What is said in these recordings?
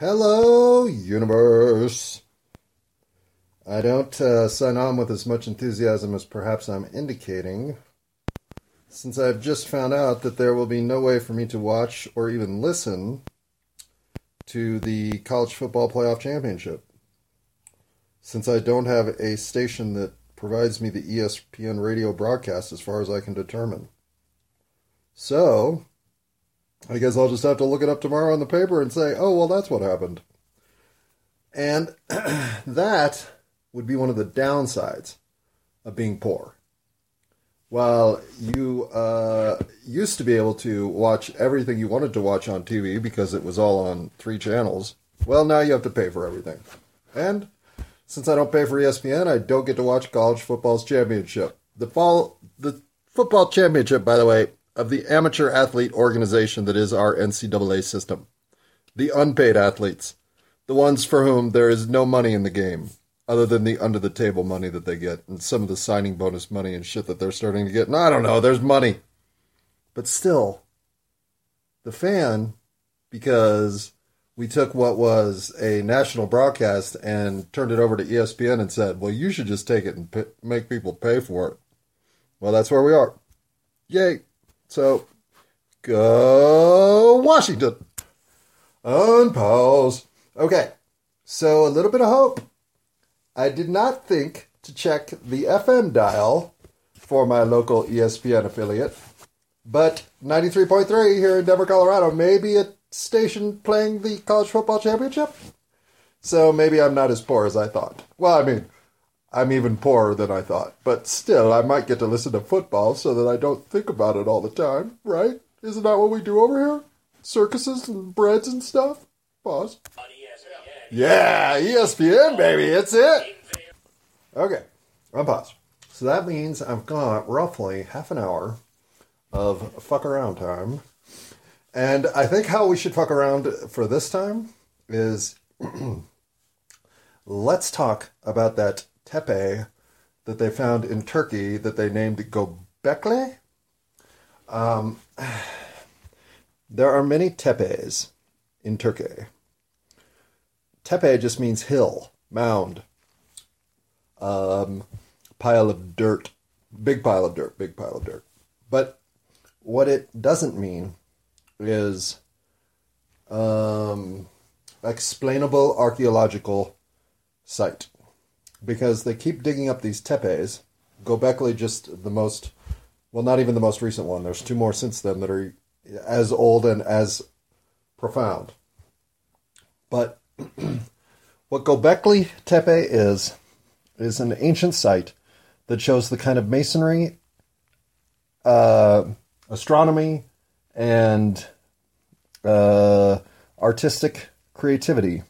Hello, universe. I don't uh, sign on with as much enthusiasm as perhaps I'm indicating, since I've just found out that there will be no way for me to watch or even listen to the College Football Playoff Championship. Since I don't have a station that provides me the ESPN radio broadcast as far as I can determine. So, I guess I'll just have to look it up tomorrow in the paper and say, oh, well, that's what happened. And that would be one of the downsides of being poor. While you uh, used to be able to watch everything you wanted to watch on TV because it was all on three channels, well, now you have to pay for everything. And since I don't pay for ESPN, I don't get to watch college football's championship. The fall, the football championship, by the way, of the amateur athlete organization that is our NCAA system. The unpaid athletes, the ones for whom there is no money in the game, other than the under the table money that they get and some of the signing bonus money and shit that they're starting to get. And I don't know, there's money. But still, the fan, because we took what was a national broadcast and turned it over to ESPN and said, well, you should just take it and p- make people pay for it. Well, that's where we are. Yay. So, go Washington. Unpause. Okay, so a little bit of hope. I did not think to check the FM dial for my local ESPN affiliate, but 93.3 here in Denver, Colorado may be a station playing the college football championship. So maybe I'm not as poor as I thought. Well, I mean, I'm even poorer than I thought, but still, I might get to listen to football so that I don't think about it all the time, right? Isn't that what we do over here? Circuses and breads and stuff? Pause. Yeah, ESPN, baby, it's it. Okay, I'm unpause. So that means I've got roughly half an hour of fuck around time. And I think how we should fuck around for this time is let's talk about that tepe that they found in Turkey that they named Gobekli. Um, there are many tepes in Turkey. Tepe just means hill, mound, um, pile of dirt, big pile of dirt, big pile of dirt. But what it doesn't mean is um, explainable archaeological site because they keep digging up these tepes. Gobekli just the most, well, not even the most recent one. There's two more since then that are as old and as profound. But what Gobekli Tepe is, is an ancient site that shows the kind of masonry, uh, astronomy, and uh, artistic creativity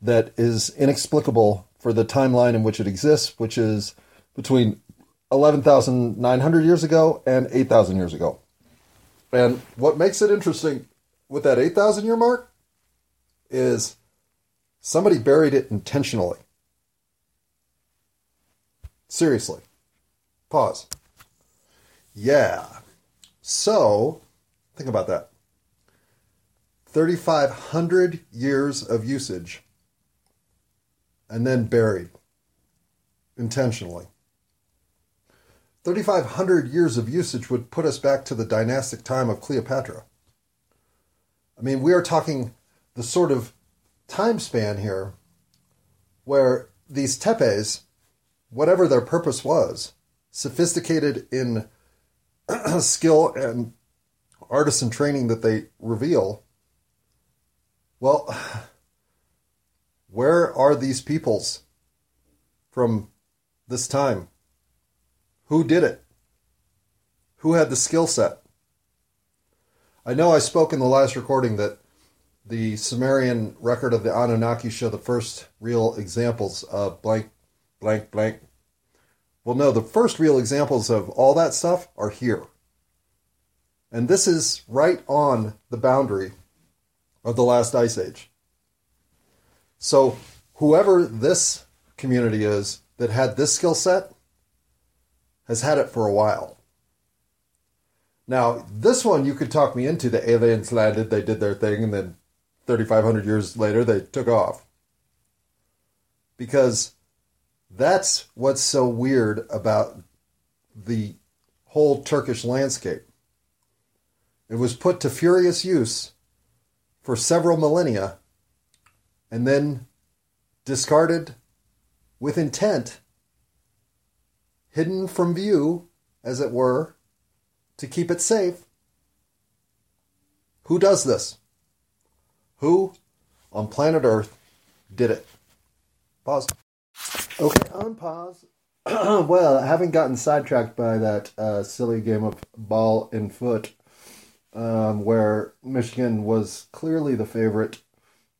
that is inexplicable for the timeline in which it exists, which is between 11,900 years ago and 8,000 years ago. And what makes it interesting with that 8,000 year mark is somebody buried it intentionally. Seriously. Pause. Yeah. So, think about that. 3,500 years of usage and then buried intentionally. 3,500 years of usage would put us back to the dynastic time of Cleopatra. I mean, we are talking the sort of time span here where these tepes, whatever their purpose was, sophisticated in skill and artisan training that they reveal, well, where are these peoples from this time? Who did it? Who had the skill set? I know I spoke in the last recording that the Sumerian record of the Anunnaki show the first real examples of blank, blank, blank. Well, no, the first real examples of all that stuff are here. And this is right on the boundary of the last ice age. So, whoever this community is that had this skill set has had it for a while. Now, this one you could talk me into. The aliens landed, they did their thing, and then 3,500 years later, they took off. Because that's what's so weird about the whole Turkish landscape. It was put to furious use for several millennia and then discarded with intent, hidden from view, as it were, to keep it safe. Who does this? Who on planet Earth did it? Pause. Okay, on pause. well, having gotten sidetracked by that uh, silly game of ball and foot, um, where Michigan was clearly the favorite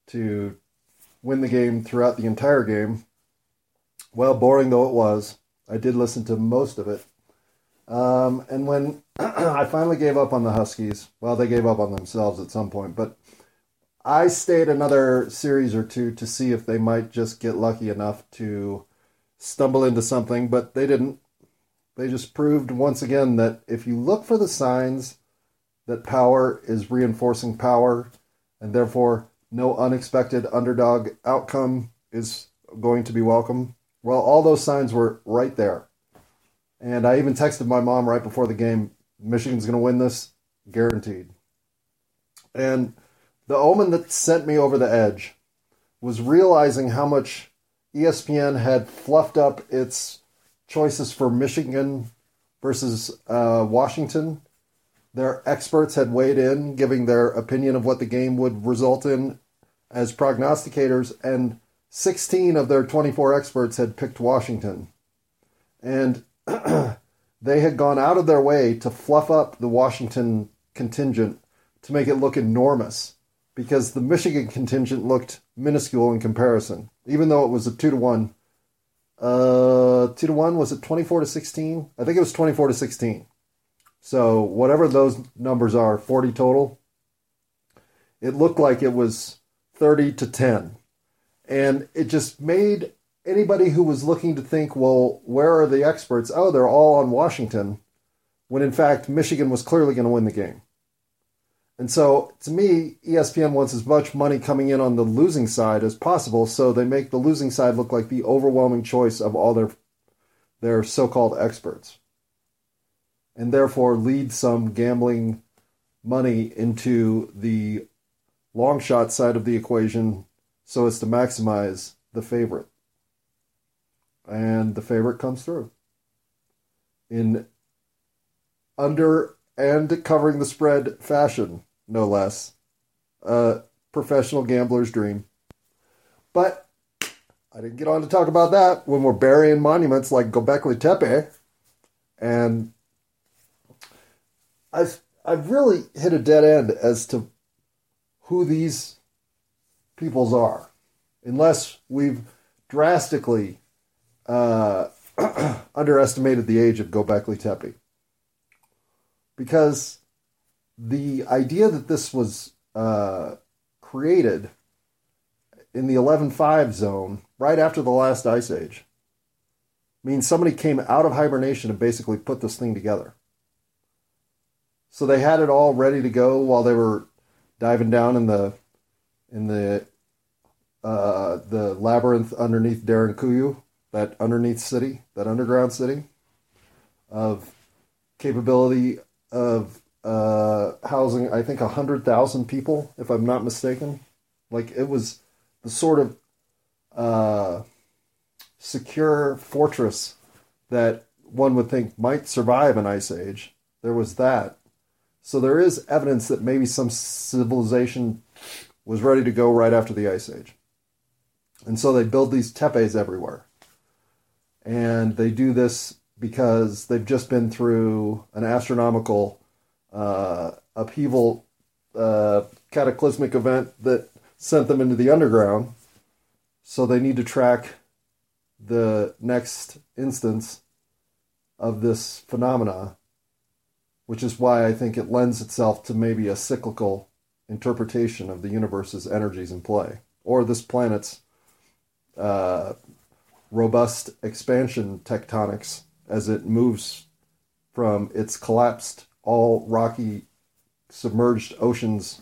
to win the game throughout the entire game. Well, boring though it was, I did listen to most of it. Um, and when I finally gave up on the Huskies, well, they gave up on themselves at some point, but I stayed another series or two to see if they might just get lucky enough to stumble into something, but they didn't. They just proved once again that if you look for the signs that power is reinforcing power, and therefore no unexpected underdog outcome is going to be welcome, well, all those signs were right there. And I even texted my mom right before the game Michigan's going to win this, guaranteed. And the omen that sent me over the edge was realizing how much ESPN had fluffed up its choices for Michigan versus uh, Washington. Their experts had weighed in, giving their opinion of what the game would result in as prognosticators, and 16 of their 24 experts had picked Washington. And they had gone out of their way to fluff up the Washington contingent to make it look enormous because the Michigan contingent looked minuscule in comparison, even though it was a two to one. Uh, two to one was it twenty four to sixteen? I think it was twenty four to sixteen. So whatever those numbers are, forty total. It looked like it was thirty to ten, and it just made anybody who was looking to think, well, where are the experts? Oh, they're all on Washington, when in fact Michigan was clearly going to win the game. And so, to me, ESPN wants as much money coming in on the losing side as possible, so they make the losing side look like the overwhelming choice of all their their so-called experts, and therefore lead some gambling money into the long shot side of the equation, so as to maximize the favorite, and the favorite comes through in under and covering the spread fashion, no less. A professional gambler's dream. But I didn't get on to talk about that when we're burying monuments like Gobekli Tepe. And I've, I've really hit a dead end as to who these peoples are, unless we've drastically uh, underestimated the age of Gobekli Tepe because the idea that this was uh, created in the 11.5 zone right after the last ice age means somebody came out of hibernation and basically put this thing together. So they had it all ready to go while they were diving down in the in the uh, the labyrinth underneath Derinkuyu, that underneath city, that underground city of capability of uh, housing, I think, 100,000 people, if I'm not mistaken. Like, it was the sort of uh, secure fortress that one would think might survive an ice age. There was that. So there is evidence that maybe some civilization was ready to go right after the ice age. And so they build these tepes everywhere. And they do this because they've just been through an astronomical uh, upheaval, uh, cataclysmic event that sent them into the underground. So they need to track the next instance of this phenomena, which is why I think it lends itself to maybe a cyclical interpretation of the universe's energies in play, or this planet's uh, robust expansion tectonics as it moves from its collapsed, all rocky, submerged oceans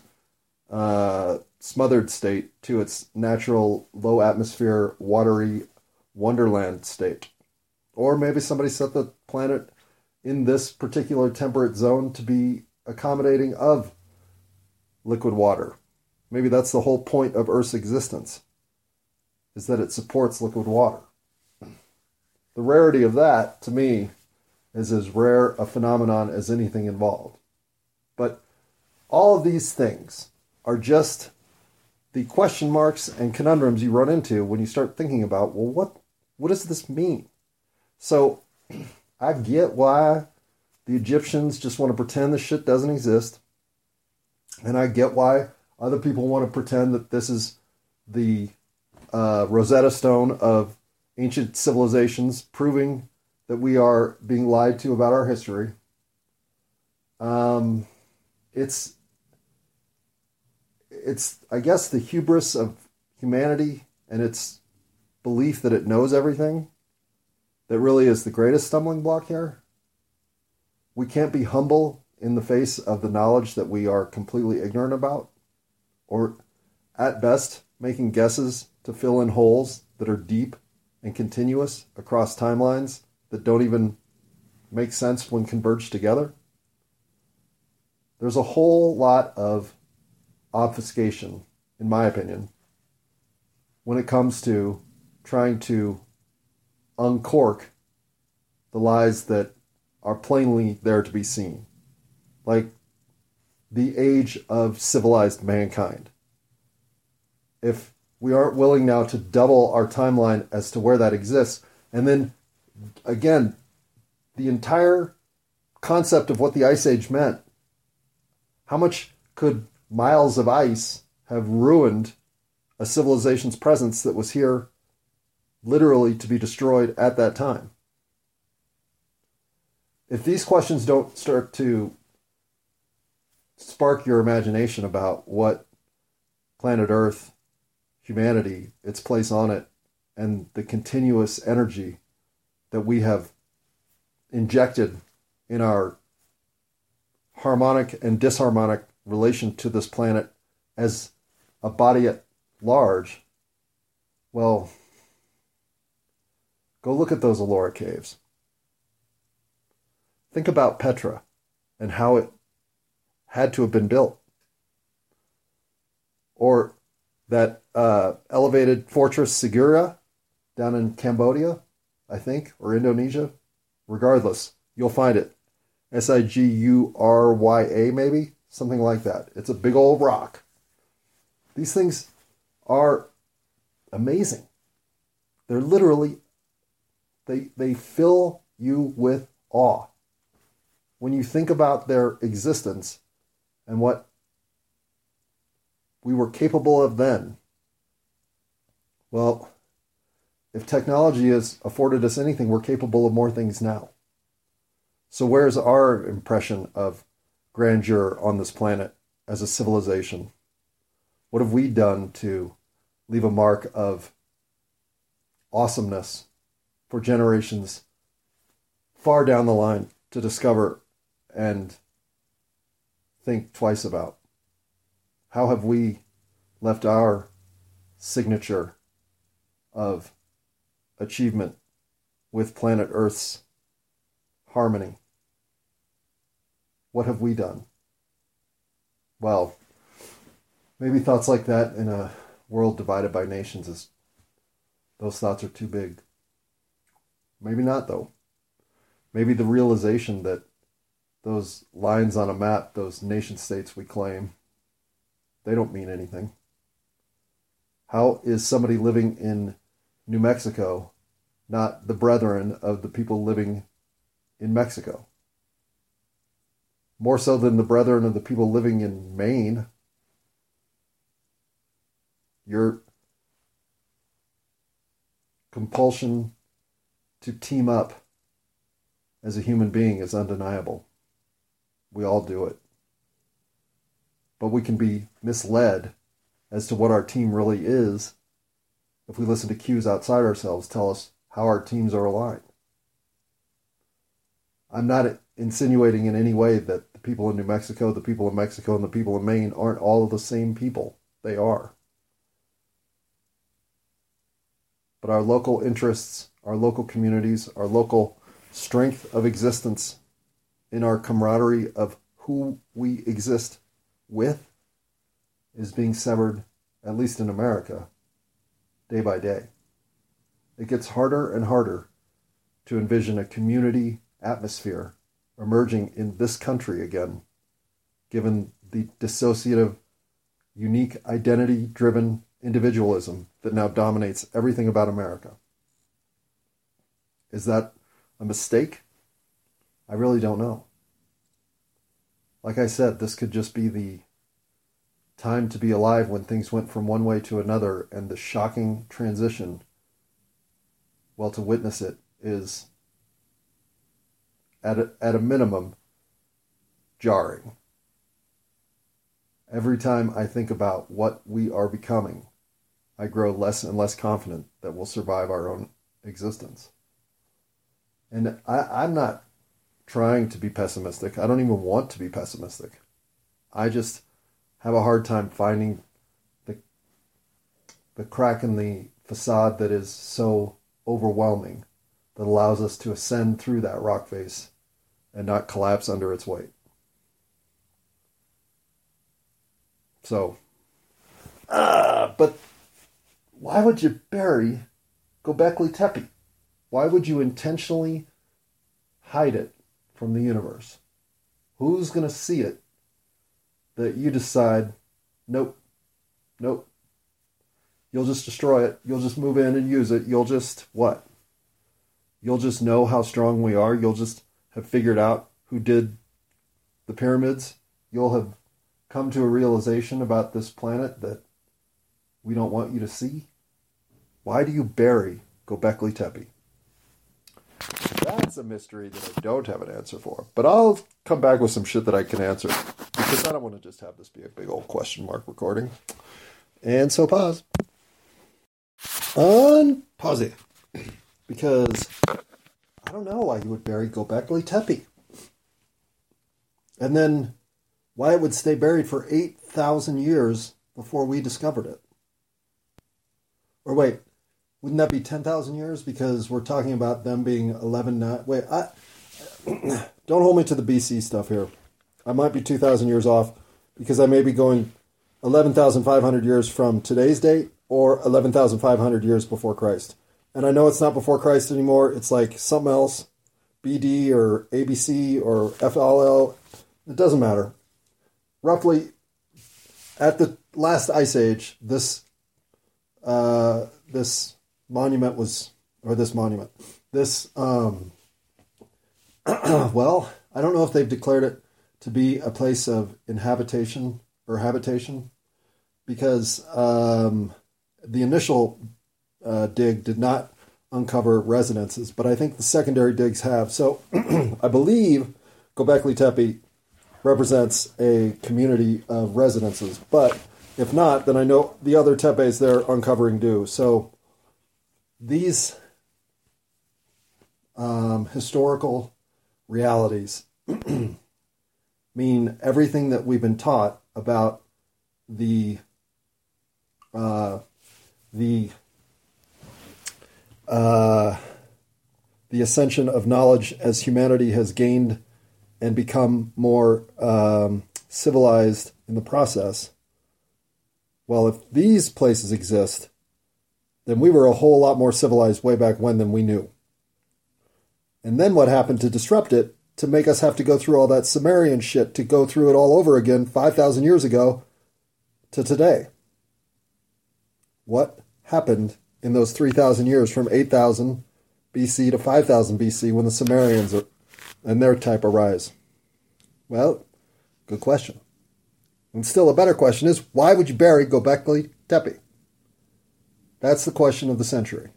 uh, smothered state to its natural low atmosphere, watery wonderland state. Or maybe somebody set the planet in this particular temperate zone to be accommodating of liquid water. Maybe that's the whole point of Earth's existence, is that it supports liquid water. The rarity of that, to me, is as rare a phenomenon as anything involved. But all of these things are just the question marks and conundrums you run into when you start thinking about, well, what what does this mean? So I get why the Egyptians just want to pretend this shit doesn't exist. And I get why other people want to pretend that this is the uh, Rosetta Stone of ancient civilizations, proving that we are being lied to about our history. Um, it's it's I guess the hubris of humanity and its belief that it knows everything that really is the greatest stumbling block here. We can't be humble in the face of the knowledge that we are completely ignorant about, or at best, making guesses to fill in holes that are deep and continuous across timelines that don't even make sense when converged together. There's a whole lot of obfuscation, in my opinion, when it comes to trying to uncork the lies that are plainly there to be seen. Like the age of civilized mankind. If we aren't willing now to double our timeline as to where that exists, and then again, the entire concept of what the Ice Age meant, how much could miles of ice have ruined a civilization's presence that was here literally to be destroyed at that time. If these questions don't start to spark your imagination about what planet Earth, humanity, its place on it, and the continuous energy that we have injected in our harmonic and disharmonic relation to this planet as a body at large, well, go look at those Ellora caves. Think about Petra and how it had to have been built. Or that uh, elevated fortress Sigura down in Cambodia, I think, or Indonesia. Regardless, you'll find it. S I G U R Y A, maybe? something like that. It's a big old rock. These things are amazing. They're literally they they fill you with awe when you think about their existence and what we were capable of then. Well, if technology has afforded us anything, we're capable of more things now. So, where's our impression of grandeur on this planet as a civilization? What have we done to leave a mark of awesomeness for generations far down the line to discover and think twice about? How have we left our signature of achievement with planet Earth's harmony? What have we done? Well, maybe thoughts like that in a world divided by nations is those thoughts are too big. Maybe not though. Maybe the realization that those lines on a map, those nation states we claim, they don't mean anything. How is somebody living in New Mexico not the brethren of the people living in Mexico? more so than the brethren of the people living in Maine. Your compulsion to team up as a human being is undeniable. We all do it. But we can be misled as to what our team really is if we listen to cues outside ourselves tell us how our teams are aligned. I'm not insinuating in any way that the people in New Mexico, the people in Mexico, and the people in Maine aren't all the same people. They are. But our local interests, our local communities, our local strength of existence in our camaraderie of who we exist with is being severed, at least in America, day by day. It gets harder and harder to envision a community atmosphere emerging in this country again, given the dissociative, unique, identity driven individualism that now dominates everything about America. Is that a mistake? I really don't know. Like I said, this could just be the time to be alive when things went from one way to another and the shocking transition. Well, to witness it is, at a, at a minimum, jarring. Every time I think about what we are becoming, I grow less and less confident that we'll survive our own existence. And I, I'm not trying to be pessimistic. I don't even want to be pessimistic. I just have a hard time finding the the crack in the facade that is so overwhelming that allows us to ascend through that rock face and not collapse under its weight. So, uh, but why would you bury Gobekli Tepe? Why would you intentionally hide it from the universe? Who's going to see it that you decide, nope, nope. You'll just destroy it. You'll just move in and use it. You'll just what? You'll just know how strong we are. You'll just have figured out who did the pyramids. You'll have come to a realization about this planet that we don't want you to see. Why do you bury Gobekli Tepe? That's a mystery that I don't have an answer for. But I'll come back with some shit that I can answer because I don't want to just have this be a big old question mark recording. And so pause. Unpause it. Because I don't know why you would bury Gobekli Tepe. And then why it would stay buried for 8,000 years before we discovered it. Or wait, wouldn't that be 10,000 years? Because we're talking about them being 11. Not, wait, I, don't hold me to the BC stuff here. I might be 2,000 years off because I may be going 11,500 years from today's date or 11,500 years before Christ. And I know it's not before Christ anymore. It's like something else, BD or ABC or FLL. It doesn't matter. Roughly, at the last ice age, this uh, this monument was, or this monument, this, um, well, I don't know if they've declared it to be a place of inhabitation or habitation because um, the initial uh, dig did not uncover residences, but I think the secondary digs have. So I believe Gobekli Tepe represents a community of residences, but if not, then I know the other tepes they're uncovering do. So these um, historical realities mean everything that we've been taught about the uh, the uh, the ascension of knowledge as humanity has gained and become more um, civilized in the process. Well, if these places exist, then we were a whole lot more civilized way back when than we knew. And then what happened to disrupt it to make us have to go through all that Sumerian shit to go through it all over again 5,000 years ago to today? What happened in those 3,000 years from 8,000 BC to 5,000 BC when the Sumerians are, and their type arise? Well, good question. And still a better question is why would you bury Gobekli Tepe? That's the question of the century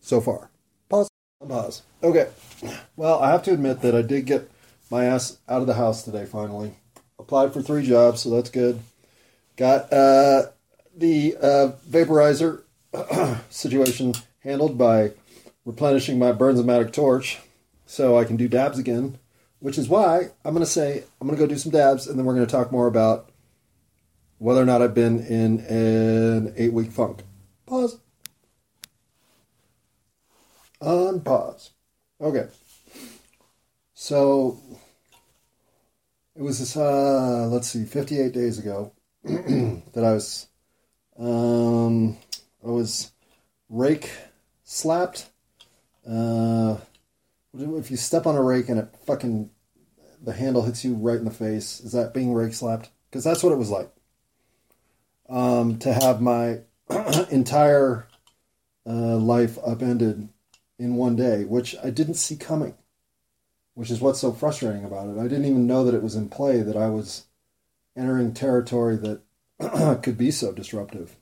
so far. Pause. Pause. Okay. Well, I have to admit that I did get my ass out of the house today finally. Applied for three jobs, so that's good. Got uh, the uh, vaporizer situation handled by replenishing my Bernzomatic torch so I can do dabs again, which is why I'm going to say I'm going to go do some dabs and then we're going to talk more about whether or not I've been in an eight week funk. Pause. On pause. Okay. So it was this, uh, let's see, 58 days ago that I was, um, I was rake slapped. Uh, if you step on a rake and it fucking, the handle hits you right in the face, is that being rake slapped? Because that's what it was like. Um, to have my entire uh, life upended in one day, which I didn't see coming, which is what's so frustrating about it. I didn't even know that it was in play, that I was entering territory that could be so disruptive.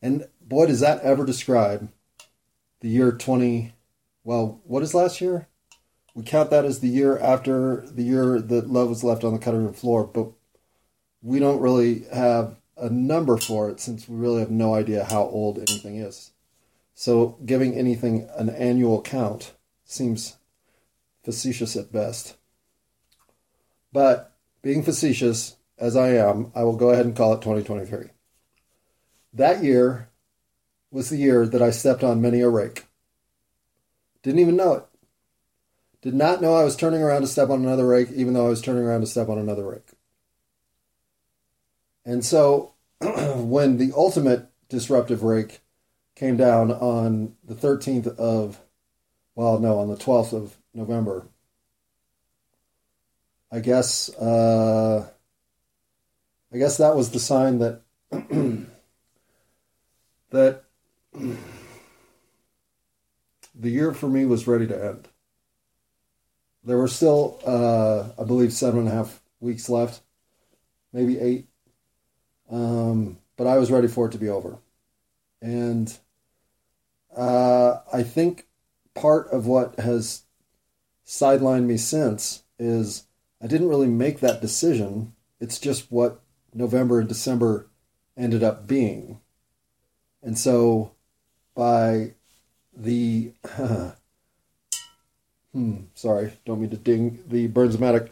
And boy, does that ever describe the year 20. Well, what is last year? We count that as the year after the year that love was left on the cutting room floor, but we don't really have a number for it since we really have no idea how old anything is. So giving anything an annual count seems facetious at best. But being facetious, as I am, I will go ahead and call it 2023. That year was the year that I stepped on many a rake. Didn't even know it. Did not know I was turning around to step on another rake, even though I was turning around to step on another rake. And so when the ultimate disruptive rake came down on the 13th of, well, no, on the 12th of November, I guess, uh, I guess that was the sign that that the year for me was ready to end. There were still, uh, I believe, seven and a half weeks left, maybe eight. Um, but I was ready for it to be over. And uh, I think part of what has sidelined me since is I didn't really make that decision. It's just what November and December ended up being. And so by the Uh, hmm, sorry, don't mean to ding the Bernzomatic.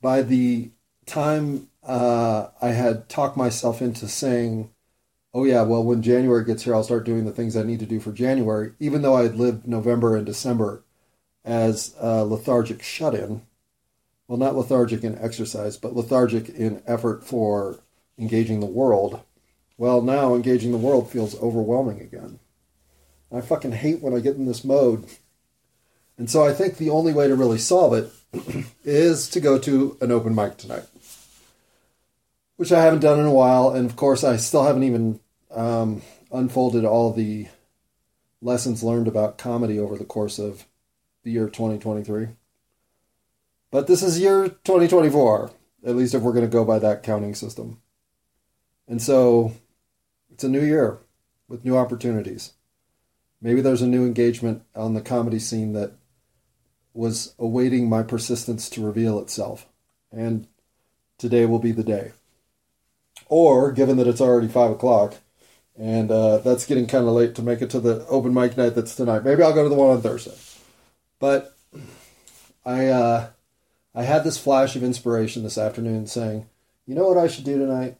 By the time uh, I had talked myself into saying, "Oh yeah, well when January gets here, I'll start doing the things I need to do for January," even though I had lived November and December as a lethargic shut-in. Well, not lethargic in exercise, but lethargic in effort for engaging the world. Well, now engaging the world feels overwhelming again. I fucking hate when I get in this mode. And so I think the only way to really solve it is to go to an open mic tonight, which I haven't done in a while. And of course, I still haven't even um, unfolded all the lessons learned about comedy over the course of the year 2023. But this is year 2024, at least if we're going to go by that counting system. And so it's a new year with new opportunities. Maybe there's a new engagement on the comedy scene that was awaiting my persistence to reveal itself. And today will be the day. Or, given that it's already 5 o'clock, and uh, that's getting kind of late to make it to the open mic night that's tonight, maybe I'll go to the one on Thursday. But I, uh, I had this flash of inspiration this afternoon saying, you know what I should do tonight?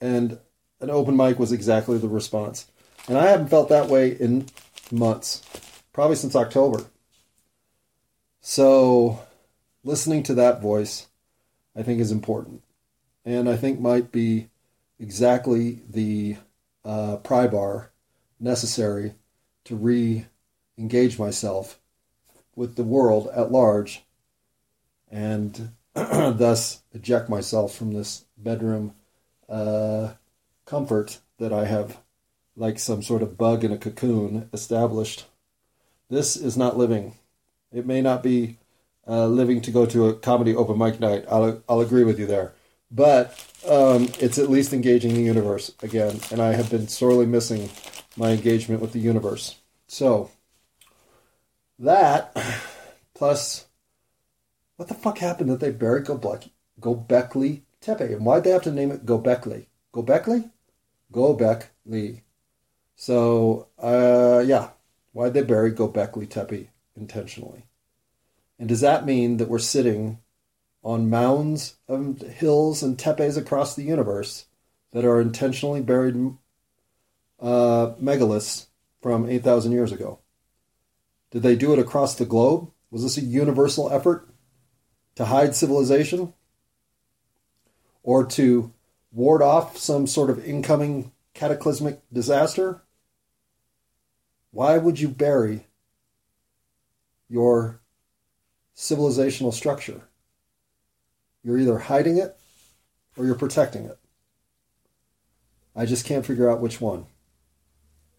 And an open mic was exactly the response. And I haven't felt that way in months, probably since October. So, listening to that voice, I think, is important. And I think might be exactly the uh, pry bar necessary to re engage myself with the world at large and thus eject myself from this bedroom uh, comfort that I have like some sort of bug in a cocoon established. This is not living. It may not be uh, living to go to a comedy open mic night. I'll, I'll agree with you there. But um, it's at least engaging the universe again. And I have been sorely missing my engagement with the universe. So, that plus what the fuck happened that they buried Gobekli, Gobekli Tepe? And why'd they have to name it Gobekli? Gobekli? Gobekli. So, uh, yeah, why'd they bury Gobekli Tepe intentionally? And does that mean that we're sitting on mounds of hills and tepes across the universe that are intentionally buried uh, megaliths from 8,000 years ago? Did they do it across the globe? Was this a universal effort to hide civilization? Or to ward off some sort of incoming cataclysmic disaster? Why would you bury your civilizational structure? You're either hiding it or you're protecting it. I just can't figure out which one.